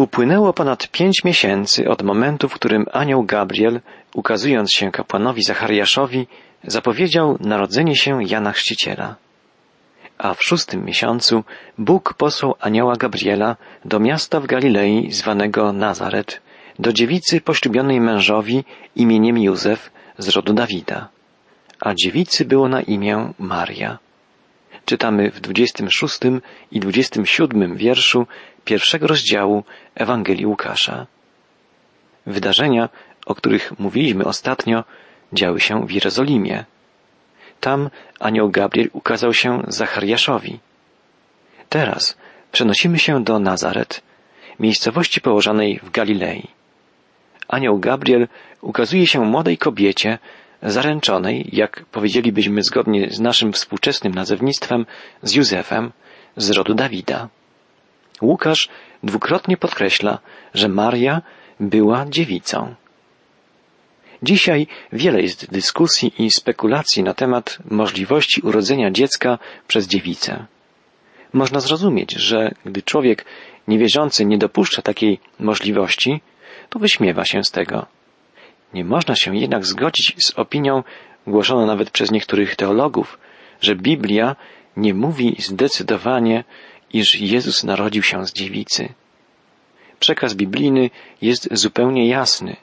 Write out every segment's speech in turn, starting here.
Upłynęło ponad pięć miesięcy od momentu, w którym anioł Gabriel, ukazując się kapłanowi Zachariaszowi, zapowiedział narodzenie się Jana Chrzciciela. A w szóstym miesiącu Bóg posłał anioła Gabriela do miasta w Galilei zwanego Nazaret, do dziewicy poślubionej mężowi imieniem Józef z rodu Dawida. A dziewicy było na imię Maria. Czytamy w 26 i 27 wierszu pierwszego rozdziału Ewangelii Łukasza. Wydarzenia, o których mówiliśmy ostatnio, działy się w Jerozolimie. Tam anioł Gabriel ukazał się Zachariaszowi. Teraz przenosimy się do Nazaret, miejscowości położonej w Galilei. Anioł Gabriel ukazuje się młodej kobiecie, zaręczonej, jak powiedzielibyśmy zgodnie z naszym współczesnym nazewnictwem, z Józefem, z rodu Dawida. Łukasz dwukrotnie podkreśla, że Maria była dziewicą. Dzisiaj wiele jest dyskusji i spekulacji na temat możliwości urodzenia dziecka przez dziewicę. Można zrozumieć, że gdy człowiek niewierzący nie dopuszcza takiej możliwości, to wyśmiewa się z tego. Nie można się jednak zgodzić z opinią głoszoną nawet przez niektórych teologów, że Biblia nie mówi zdecydowanie, iż Jezus narodził się z dziewicy. Przekaz biblijny jest zupełnie jasny.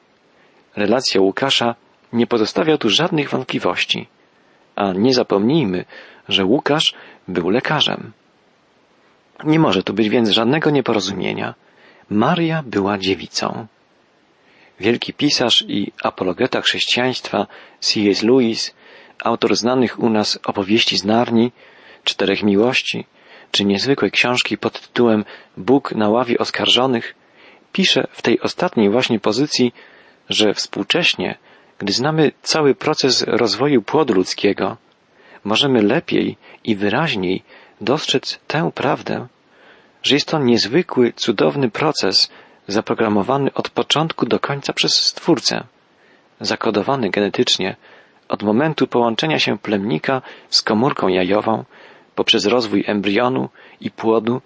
Relacja Łukasza nie pozostawia tu żadnych wątpliwości. A nie zapomnijmy, że Łukasz był lekarzem. Nie może tu być więc żadnego nieporozumienia. Maria była dziewicą. Wielki pisarz i apologeta chrześcijaństwa C.S. Lewis, autor znanych u nas opowieści z Narni, Czterech Miłości, czy niezwykłej książki pod tytułem Bóg na ławie oskarżonych, pisze w tej ostatniej właśnie pozycji, że współcześnie, gdy znamy cały proces rozwoju płodu ludzkiego, możemy lepiej i wyraźniej dostrzec tę prawdę, że jest to niezwykły, cudowny proces zaprogramowany od początku do końca przez Stwórcę, zakodowany genetycznie od momentu połączenia się plemnika z komórką jajową poprzez rozwój embrionu i płodu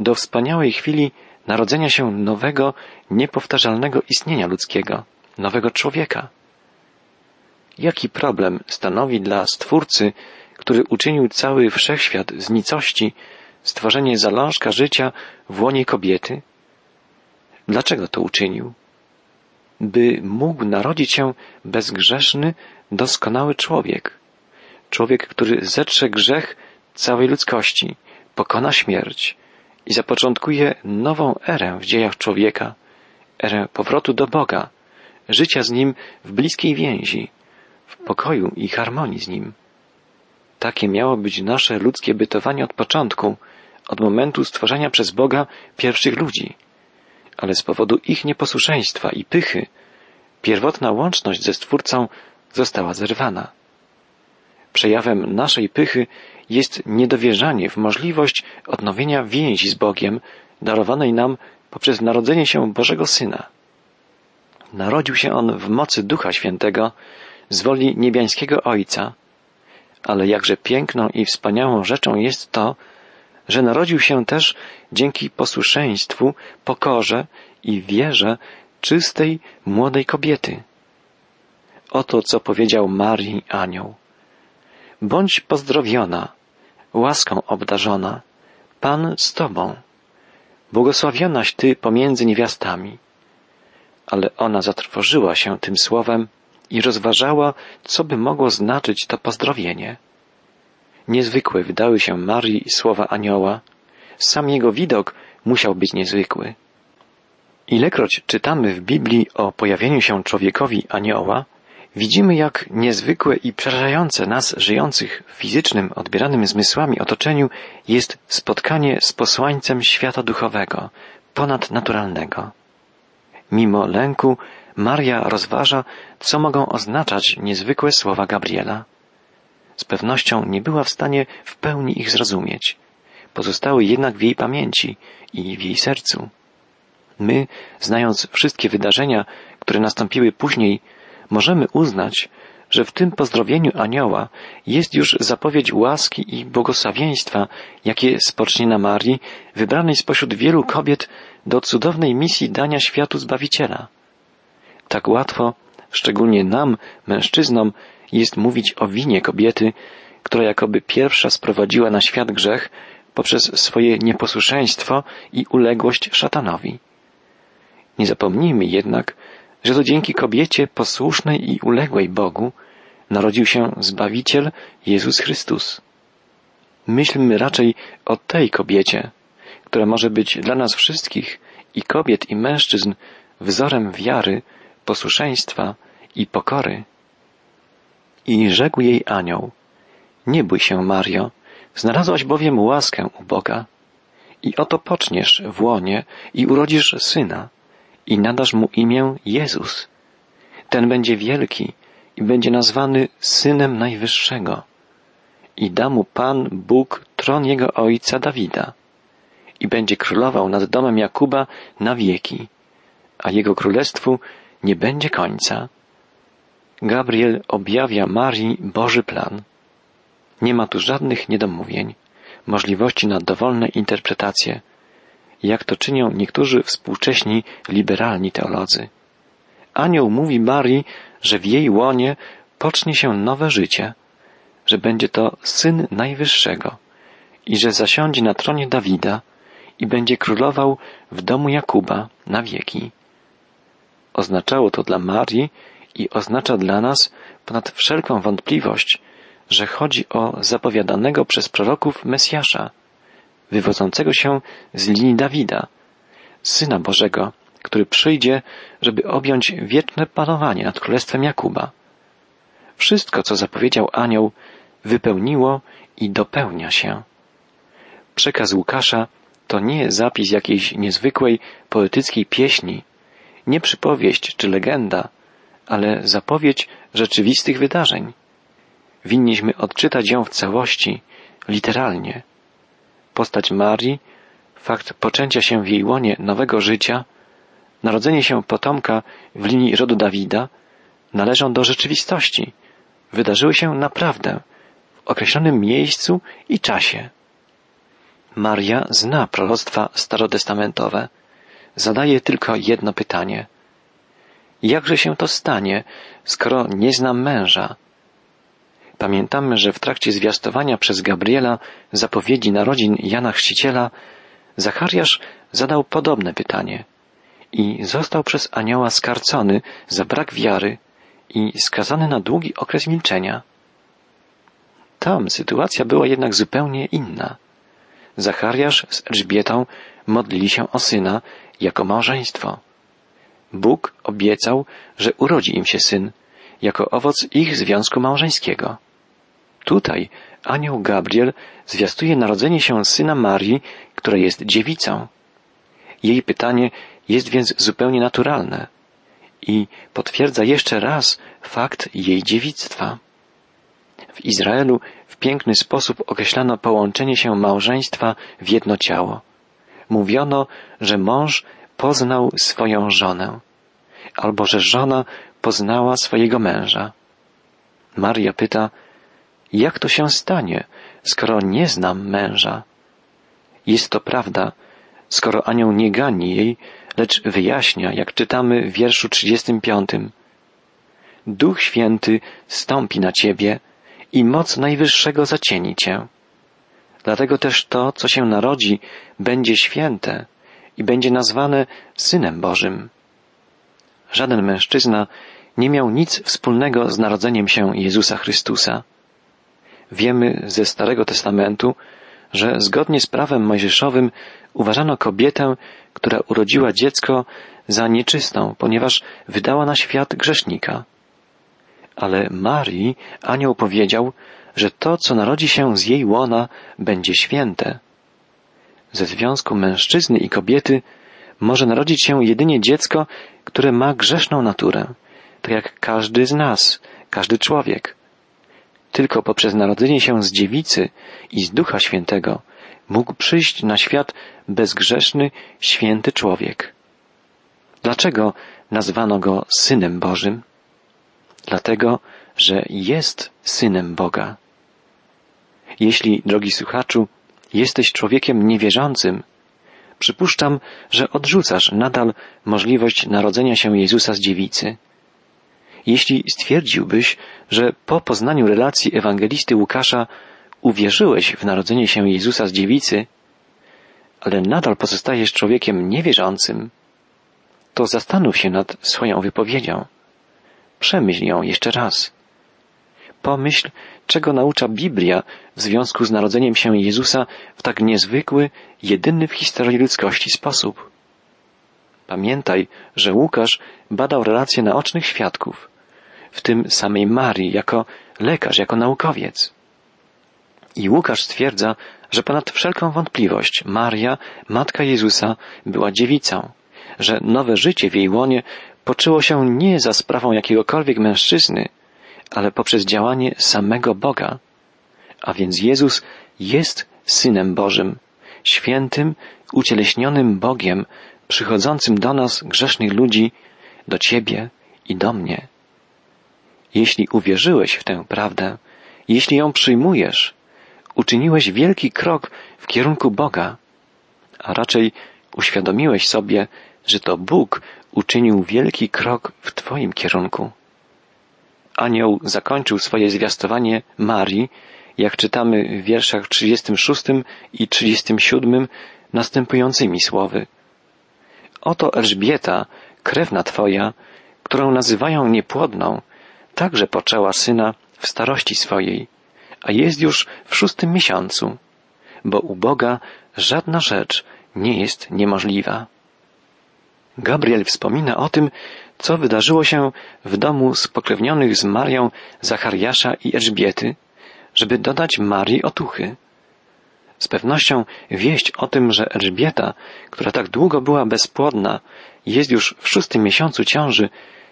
do wspaniałej chwili narodzenia się nowego, niepowtarzalnego istnienia ludzkiego, nowego człowieka. Jaki problem stanowi dla Stwórcy, który uczynił cały wszechświat z nicości, stworzenie zalążka życia w łonie kobiety? Dlaczego to uczynił? By mógł narodzić się bezgrzeszny, doskonały człowiek. Człowiek, który zetrze grzech całej ludzkości, pokona śmierć i zapoczątkuje nową erę w dziejach człowieka, erę powrotu do Boga, życia z Nim w bliskiej więzi, w pokoju i harmonii z Nim. Takie miało być nasze ludzkie bytowanie od początku, od momentu stworzenia przez Boga pierwszych ludzi. Ale z powodu ich nieposłuszeństwa i pychy, pierwotna łączność ze Stwórcą została zerwana. Przejawem naszej pychy jest niedowierzanie w możliwość odnowienia więzi z Bogiem, darowanej nam poprzez narodzenie się Bożego Syna. Narodził się On w mocy Ducha Świętego, z woli niebiańskiego Ojca, ale jakże piękną i wspaniałą rzeczą jest to, że narodził się też dzięki posłuszeństwu, pokorze i wierze czystej, młodej kobiety. Oto co powiedział Marii anioł. Bądź pozdrowiona, łaską obdarzona, Pan z Tobą. Błogosławionaś Ty pomiędzy niewiastami. Ale ona zatrwożyła się tym słowem i rozważała, co by mogło znaczyć to pozdrowienie. Niezwykłe wydały się Marii słowa anioła. Sam jego widok musiał być niezwykły. Ilekroć czytamy w Biblii o pojawieniu się człowiekowi anioła, widzimy jak niezwykłe i przerażające nas żyjących w fizycznym, odbieranym zmysłami otoczeniu jest spotkanie z posłańcem świata duchowego, ponadnaturalnego. Mimo lęku, Maria rozważa, co mogą oznaczać niezwykłe słowa Gabriela. Z pewnością nie była w stanie w pełni ich zrozumieć. Pozostały jednak w jej pamięci i w jej sercu. My, znając wszystkie wydarzenia, które nastąpiły później, możemy uznać, że w tym pozdrowieniu anioła jest już zapowiedź łaski i błogosławieństwa, jakie spocznie na Marii, wybranej spośród wielu kobiet do cudownej misji dania światu Zbawiciela. Tak łatwo, szczególnie nam, mężczyznom, jest mówić o winie kobiety, która jakoby pierwsza sprowadziła na świat grzech poprzez swoje nieposłuszeństwo i uległość szatanowi. Nie zapomnijmy jednak, że to dzięki kobiecie posłusznej i uległej Bogu narodził się Zbawiciel Jezus Chrystus. Myślmy raczej o tej kobiecie, która może być dla nas wszystkich, i kobiet, i mężczyzn, wzorem wiary, posłuszeństwa i pokory. I rzekł jej anioł, nie bój się, Mario, znalazłaś bowiem łaskę u Boga. I oto poczniesz w łonie i urodzisz syna i nadasz mu imię Jezus. Ten będzie wielki i będzie nazwany Synem Najwyższego. I da mu Pan Bóg tron jego ojca Dawida. I będzie królował nad domem Jakuba na wieki, a jego królestwu nie będzie końca. Gabriel objawia Marii Boży plan. Nie ma tu żadnych niedomówień, możliwości na dowolne interpretacje, jak to czynią niektórzy współcześni liberalni teolodzy. Anioł mówi Marii, że w jej łonie pocznie się nowe życie, że będzie to syn Najwyższego i że zasiądzie na tronie Dawida i będzie królował w domu Jakuba na wieki. Oznaczało to dla Marii i oznacza dla nas ponad wszelką wątpliwość, że chodzi o zapowiadanego przez proroków Mesjasza, wywodzącego się z linii Dawida, Syna Bożego, który przyjdzie, żeby objąć wieczne panowanie nad królestwem Jakuba. Wszystko, co zapowiedział anioł, wypełniło i dopełnia się. Przekaz Łukasza to nie zapis jakiejś niezwykłej poetyckiej pieśni, nie przypowieść czy legenda, ale zapowiedź rzeczywistych wydarzeń. Winniśmy odczytać ją w całości, literalnie. Postać Marii, fakt poczęcia się w jej łonie nowego życia, narodzenie się potomka w linii rodu Dawida należą do rzeczywistości. Wydarzyły się naprawdę w określonym miejscu i czasie. Maria zna proroctwa starotestamentowe. Zadaje tylko jedno pytanie. Jakże się to stanie, skoro nie znam męża? Pamiętamy, że w trakcie zwiastowania przez Gabriela zapowiedzi narodzin Jana Chrzciciela Zachariasz zadał podobne pytanie i został przez anioła skarcony za brak wiary i skazany na długi okres milczenia. Tam sytuacja była jednak zupełnie inna. Zachariasz z Elżbietą modlili się o syna jako małżeństwo. Bóg obiecał, że urodzi im się syn, jako owoc ich związku małżeńskiego. Tutaj anioł Gabriel zwiastuje narodzenie się syna Marii, która jest dziewicą. Jej pytanie jest więc zupełnie naturalne i potwierdza jeszcze raz fakt jej dziewictwa. W Izraelu w piękny sposób określano połączenie się małżeństwa w jedno ciało. Mówiono, że mąż poznał swoją żonę, albo że żona poznała swojego męża. Maria pyta, jak to się stanie, skoro nie znam męża? Jest to prawda, skoro anioł nie gani jej, lecz wyjaśnia, jak czytamy w wierszu 35. Duch Święty stąpi na ciebie i moc Najwyższego zacieni cię. Dlatego też to, co się narodzi, będzie święte i będzie nazwane Synem Bożym. Żaden mężczyzna nie miał nic wspólnego z narodzeniem się Jezusa Chrystusa. Wiemy ze Starego Testamentu, że zgodnie z prawem mojżeszowym uważano kobietę, która urodziła dziecko za nieczystą, ponieważ wydała na świat grzesznika. Ale Marii anioł powiedział, że to, co narodzi się z jej łona, będzie święte. Ze związku mężczyzny i kobiety może narodzić się jedynie dziecko, które ma grzeszną naturę, tak jak każdy z nas, każdy człowiek. Tylko poprzez narodzenie się z dziewicy i z Ducha Świętego mógł przyjść na świat bezgrzeszny, święty człowiek. Dlaczego nazwano go Synem Bożym? Dlatego, że jest Synem Boga. Jeśli, drogi słuchaczu, jesteś człowiekiem niewierzącym, Przypuszczam, że odrzucasz nadal możliwość narodzenia się Jezusa z dziewicy. Jeśli stwierdziłbyś, że po poznaniu relacji ewangelisty Łukasza uwierzyłeś w narodzenie się Jezusa z dziewicy, ale nadal pozostajesz człowiekiem niewierzącym, to zastanów się nad swoją wypowiedzią. Przemyśl ją jeszcze raz. Pomyśl, czego naucza Biblia w związku z narodzeniem się Jezusa w tak niezwykły, jedyny w historii ludzkości sposób. Pamiętaj, że Łukasz badał relacje naocznych świadków, w tym samej Marii jako lekarz, jako naukowiec. I Łukasz stwierdza, że ponad wszelką wątpliwość Maria, matka Jezusa, była dziewicą, że nowe życie w jej łonie poczęło się nie za sprawą jakiegokolwiek mężczyzny, ale poprzez działanie samego Boga. A więc Jezus jest Synem Bożym, świętym, ucieleśnionym Bogiem, przychodzącym do nas, grzesznych ludzi, do Ciebie i do mnie. Jeśli uwierzyłeś w tę prawdę, jeśli ją przyjmujesz, uczyniłeś wielki krok w kierunku Boga, a raczej uświadomiłeś sobie, że to Bóg uczynił wielki krok w Twoim kierunku. Anioł zakończył swoje zwiastowanie Marii, jak czytamy w wierszach 36 i 37 następującymi słowy. Oto Elżbieta, krewna Twoja, którą nazywają niepłodną, także poczęła syna w starości swojej, a jest już w szóstym miesiącu, bo u Boga żadna rzecz nie jest niemożliwa. Gabriel wspomina o tym, co wydarzyło się w domu spokrewnionych z Marią Zachariasza i Elżbiety, żeby dodać Marii otuchy. Z pewnością wieść o tym, że Elżbieta, która tak długo była bezpłodna, jest już w szóstym miesiącu ciąży,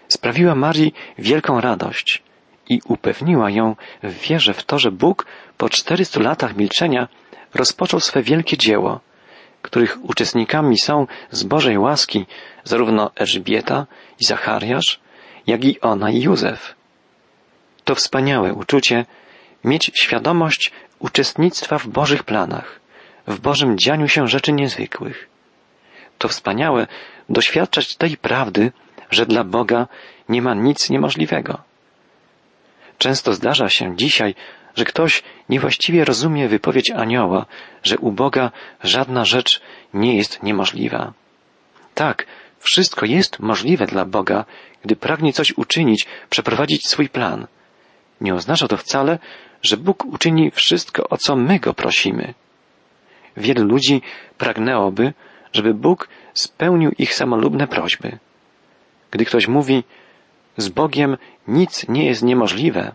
sprawiła Marii wielką radość i upewniła ją w wierze w to, że Bóg po czterystu latach milczenia rozpoczął swe wielkie dzieło, których uczestnikami są z Bożej łaski zarówno Elżbieta i Zachariasz, jak i ona i Józef. To wspaniałe uczucie mieć świadomość uczestnictwa w Bożych planach, w Bożym dzianiu się rzeczy niezwykłych. To wspaniałe doświadczać tej prawdy, że dla Boga nie ma nic niemożliwego. Często zdarza się dzisiaj, że ktoś niewłaściwie rozumie wypowiedź anioła, że u Boga żadna rzecz nie jest niemożliwa. Tak, wszystko jest możliwe dla Boga, gdy pragnie coś uczynić, przeprowadzić swój plan. Nie oznacza to wcale, że Bóg uczyni wszystko, o co my go prosimy. Wielu ludzi pragnęłoby, żeby Bóg spełnił ich samolubne prośby. Gdy ktoś mówi, z Bogiem nic nie jest niemożliwe,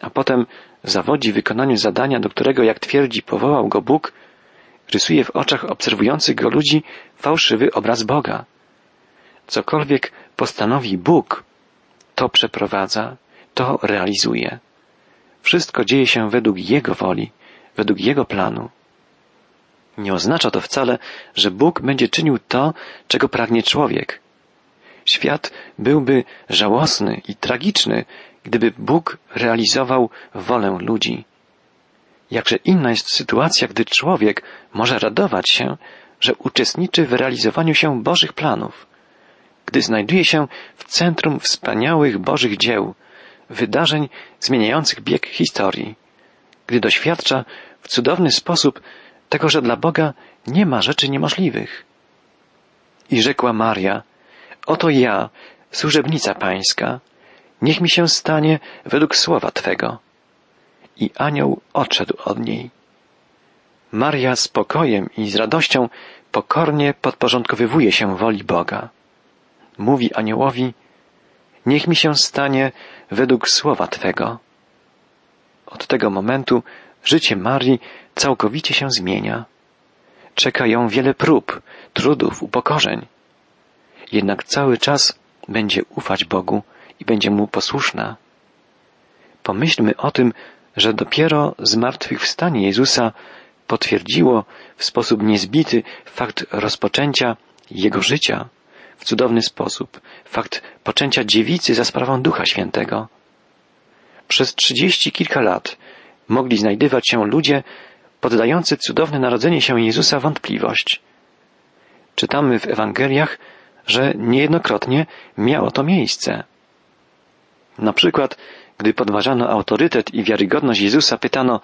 a potem zawodzi wykonaniu zadania, do którego, jak twierdzi, powołał go Bóg, rysuje w oczach obserwujących go ludzi fałszywy obraz Boga. Cokolwiek postanowi Bóg, to przeprowadza, to realizuje. Wszystko dzieje się według Jego woli, według Jego planu. Nie oznacza to wcale, że Bóg będzie czynił to, czego pragnie człowiek. Świat byłby żałosny i tragiczny, gdyby Bóg realizował wolę ludzi. Jakże inna jest sytuacja, gdy człowiek może radować się, że uczestniczy w realizowaniu się Bożych planów, gdy znajduje się w centrum wspaniałych Bożych dzieł, wydarzeń zmieniających bieg historii, gdy doświadcza w cudowny sposób tego, że dla Boga nie ma rzeczy niemożliwych. I rzekła Maria, oto ja, służebnica pańska, niech mi się stanie według słowa Twego. I anioł odszedł od niej. Maria z pokojem i z radością pokornie podporządkowywuje się woli Boga. Mówi aniołowi, niech mi się stanie według słowa Twego. Od tego momentu życie Marii całkowicie się zmienia. Czeka ją wiele prób, trudów, upokorzeń. Jednak cały czas będzie ufać Bogu i będzie Mu posłuszna. Pomyślmy o tym, że dopiero zmartwychwstanie Jezusa potwierdziło w sposób niezbity fakt rozpoczęcia Jego życia w cudowny sposób, fakt poczęcia dziewicy za sprawą Ducha Świętego. Przez trzydzieści kilka lat mogli znajdywać się ludzie poddający cudowne narodzenie się Jezusa wątpliwość. Czytamy w Ewangeliach, że niejednokrotnie miało to miejsce. Na przykład, gdy podważano autorytet i wiarygodność Jezusa, pytano,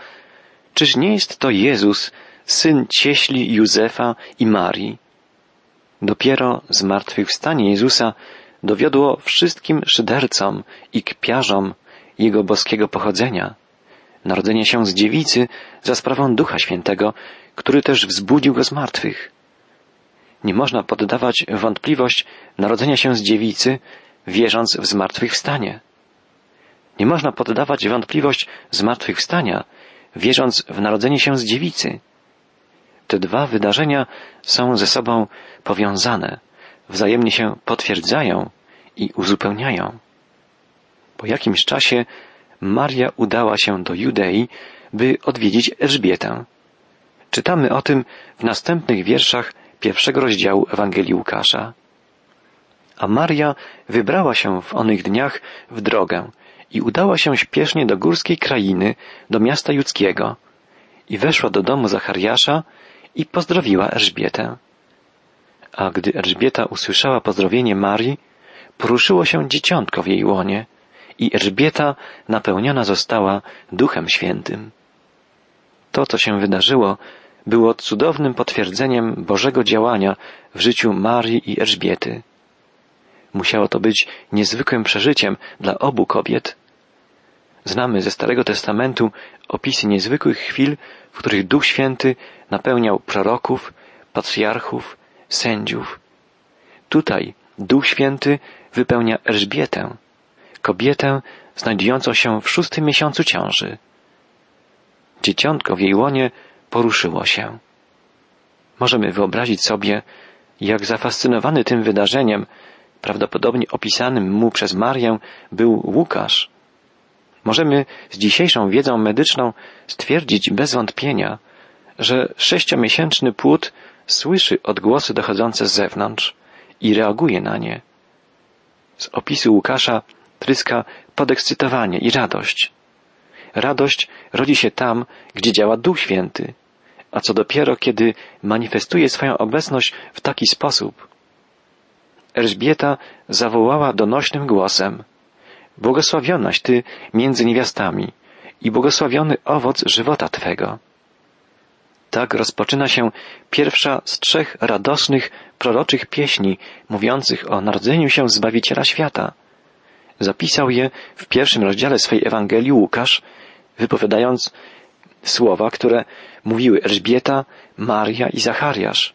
czyż nie jest to Jezus, syn cieśli Józefa i Marii? Dopiero zmartwychwstanie Jezusa dowiodło wszystkim szydercom i kpiarzom Jego boskiego pochodzenia. Narodzenie się z dziewicy za sprawą Ducha Świętego, który też wzbudził go z martwych. Nie można poddawać wątpliwość narodzenia się z dziewicy, wierząc w zmartwychwstanie. Nie można poddawać wątpliwość zmartwychwstania, wierząc w narodzenie się z dziewicy. Te dwa wydarzenia są ze sobą powiązane, wzajemnie się potwierdzają i uzupełniają. Po jakimś czasie Maria udała się do Judei, by odwiedzić Elżbietę. Czytamy o tym w następnych wierszach pierwszego rozdziału Ewangelii Łukasza. A Maria wybrała się w onych dniach w drogę i udała się śpiesznie do górskiej krainy, do miasta judzkiego i weszła do domu Zachariasza i pozdrowiła Elżbietę. A gdy Elżbieta usłyszała pozdrowienie Marii, poruszyło się dzieciątko w jej łonie i Elżbieta napełniona została Duchem Świętym. To, co się wydarzyło, było cudownym potwierdzeniem Bożego działania w życiu Marii i Elżbiety. Musiało to być niezwykłym przeżyciem dla obu kobiet. Znamy ze Starego Testamentu opisy niezwykłych chwil, w których Duch Święty napełniał proroków, patriarchów, sędziów. Tutaj Duch Święty wypełnia Elżbietę, kobietę znajdującą się w szóstym miesiącu ciąży. Dzieciątko w jej łonie poruszyło się. Możemy wyobrazić sobie, jak zafascynowany tym wydarzeniem, prawdopodobnie opisanym mu przez Marię, był Łukasz. Możemy z dzisiejszą wiedzą medyczną stwierdzić bez wątpienia, że sześciomiesięczny płód słyszy odgłosy dochodzące z zewnątrz i reaguje na nie. Z opisu Łukasza tryska podekscytowanie i radość. Radość rodzi się tam, gdzie działa Duch Święty, a co dopiero, kiedy manifestuje swoją obecność w taki sposób. Elżbieta zawołała donośnym głosem Błogosławionaś Ty między niewiastami i błogosławiony owoc żywota Twego. Tak rozpoczyna się pierwsza z trzech radosnych, proroczych pieśni mówiących o narodzeniu się Zbawiciela świata. Zapisał je w pierwszym rozdziale swej Ewangelii Łukasz, wypowiadając słowa, które mówiły Elżbieta, Maria i Zachariasz.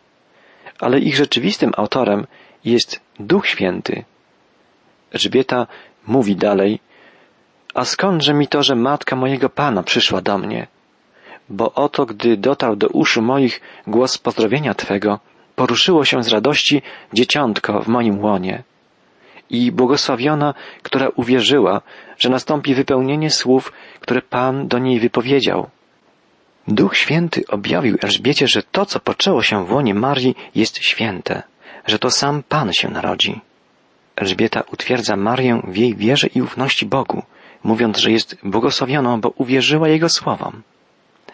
Ale ich rzeczywistym autorem jest Duch Święty. Elżbieta mówi dalej, a skądże mi to, że matka mojego Pana przyszła do mnie? Bo oto, gdy dotarł do uszu moich głos pozdrowienia Twego, poruszyło się z radości dzieciątko w moim łonie. I błogosławiona, która uwierzyła, że nastąpi wypełnienie słów, które Pan do niej wypowiedział. Duch Święty objawił Elżbiecie, że to, co poczęło się w łonie Marii, jest święte, że to sam Pan się narodzi. Elżbieta utwierdza Marię w jej wierze i ufności Bogu, mówiąc, że jest błogosławioną, bo uwierzyła Jego słowom.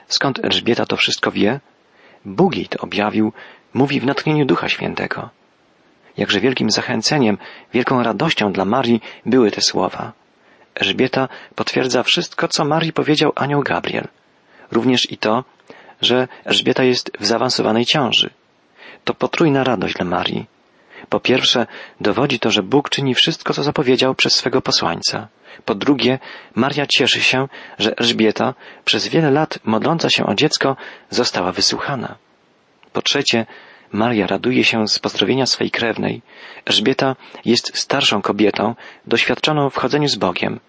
Skąd Elżbieta to wszystko wie? Bóg jej to objawił, mówi w natchnieniu Ducha Świętego. Jakże wielkim zachęceniem, wielką radością dla Marii były te słowa. Elżbieta potwierdza wszystko, co Marii powiedział anioł Gabriel. Również i to, że Elżbieta jest w zaawansowanej ciąży. To potrójna radość dla Marii. Po pierwsze, dowodzi to, że Bóg czyni wszystko, co zapowiedział przez swego posłańca. Po drugie, Maria cieszy się, że Elżbieta, przez wiele lat modląca się o dziecko, została wysłuchana. Po trzecie, Maria raduje się z pozdrowienia swej krewnej. Elżbieta jest starszą kobietą, doświadczoną w chodzeniu z Bogiem.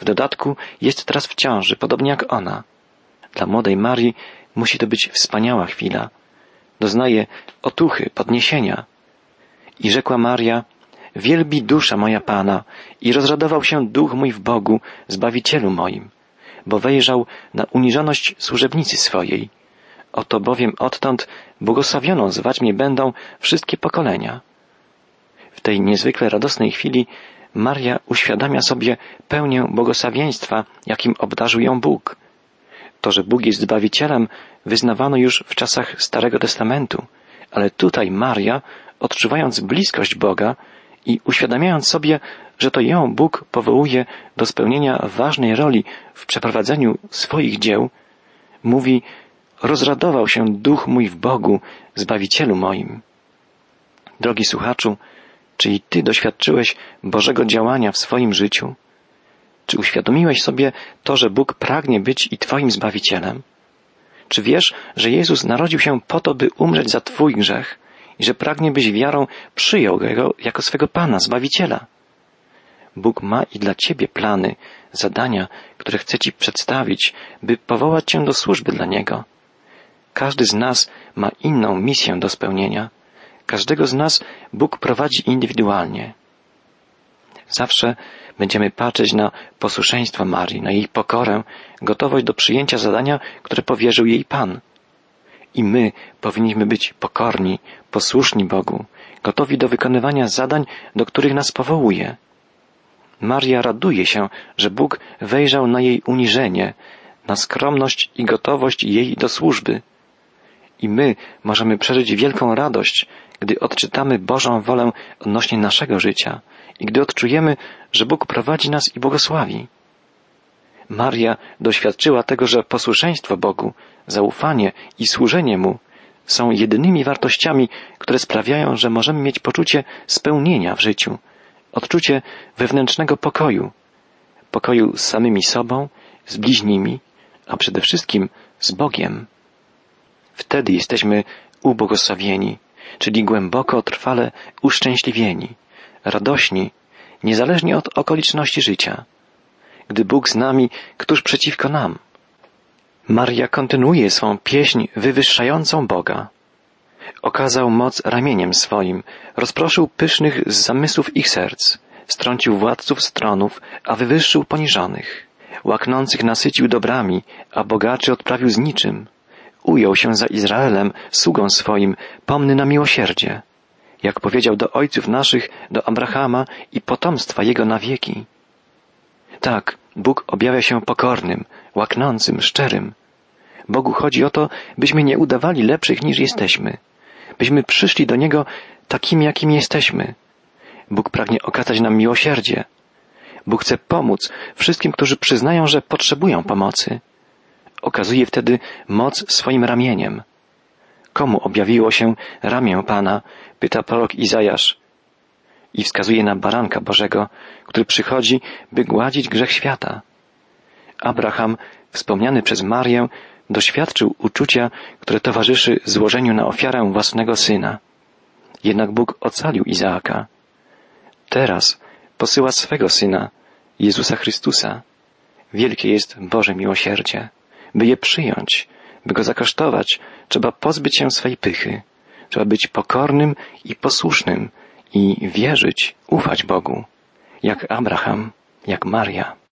W dodatku jest teraz w ciąży, podobnie jak ona. Dla młodej Marii musi to być wspaniała chwila. Doznaje otuchy, podniesienia. I rzekła Maria, wielbi dusza moja Pana i rozradował się duch mój w Bogu, Zbawicielu moim, bo wejrzał na uniżoność służebnicy swojej. Oto bowiem odtąd błogosławioną zwać mnie będą wszystkie pokolenia. W tej niezwykle radosnej chwili Maria uświadamia sobie pełnię błogosławieństwa, jakim obdarzył ją Bóg. To, że Bóg jest Zbawicielem, wyznawano już w czasach Starego Testamentu, ale tutaj Maria odczuwając bliskość Boga i uświadamiając sobie, że to ją Bóg powołuje do spełnienia ważnej roli w przeprowadzeniu swoich dzieł, mówi, rozradował się duch mój w Bogu, Zbawicielu moim. Drogi słuchaczu, czy i Ty doświadczyłeś Bożego działania w swoim życiu? Czy uświadomiłeś sobie to, że Bóg pragnie być i Twoim Zbawicielem? Czy wiesz, że Jezus narodził się po to, by umrzeć za Twój grzech i że pragnie byś wiarą przyjął Go jako swego Pana, Zbawiciela? Bóg ma i dla Ciebie plany, zadania, które chce Ci przedstawić, by powołać Cię do służby dla Niego. Każdy z nas ma inną misję do spełnienia. Każdego z nas Bóg prowadzi indywidualnie. Zawsze będziemy patrzeć na posłuszeństwo Marii, na jej pokorę, gotowość do przyjęcia zadania, które powierzył jej Pan. I my powinniśmy być pokorni, posłuszni Bogu, gotowi do wykonywania zadań, do których nas powołuje. Maria raduje się, że Bóg wejrzał na jej uniżenie, na skromność i gotowość jej do służby. I my możemy przeżyć wielką radość, gdy odczytamy Bożą wolę odnośnie naszego życia i gdy odczujemy, że Bóg prowadzi nas i błogosławi. Maria doświadczyła tego, że posłuszeństwo Bogu, zaufanie i służenie Mu są jedynymi wartościami, które sprawiają, że możemy mieć poczucie spełnienia w życiu, odczucie wewnętrznego pokoju, pokoju z samymi sobą, z bliźnimi, a przede wszystkim z Bogiem. Wtedy jesteśmy ubłogosławieni, czyli głęboko, trwale uszczęśliwieni, radośni, niezależnie od okoliczności życia. Gdy Bóg z nami, któż przeciwko nam? Maria kontynuuje swą pieśń wywyższającą Boga. Okazał moc ramieniem swoim, rozproszył pysznych z zamysłów ich serc, strącił władców stronów, a wywyższył poniżonych. Łaknących nasycił dobrami, a bogaczy odprawił z niczym. Ujął się za Izraelem, sługą swoim, pomny na miłosierdzie. Jak powiedział do ojców naszych, do Abrahama i potomstwa jego na wieki. Tak, Bóg objawia się pokornym, łaknącym, szczerym. Bogu chodzi o to, byśmy nie udawali lepszych niż jesteśmy, byśmy przyszli do Niego takimi, jakimi jesteśmy. Bóg pragnie okazać nam miłosierdzie. Bóg chce pomóc wszystkim, którzy przyznają, że potrzebują pomocy. Okazuje wtedy moc swoim ramieniem. Komu objawiło się ramię Pana? Pyta prorok Izajasz. I wskazuje na baranka Bożego, który przychodzi, by gładzić grzech świata. Abraham, wspomniany przez Marię, doświadczył uczucia, które towarzyszy złożeniu na ofiarę własnego syna. Jednak Bóg ocalił Izaaka. Teraz posyła swego syna, Jezusa Chrystusa. Wielkie jest Boże miłosierdzie. By je przyjąć, by go zakosztować, trzeba pozbyć się swej pychy. Trzeba być pokornym i posłusznym i wierzyć, ufać Bogu, jak Abraham, jak Maria.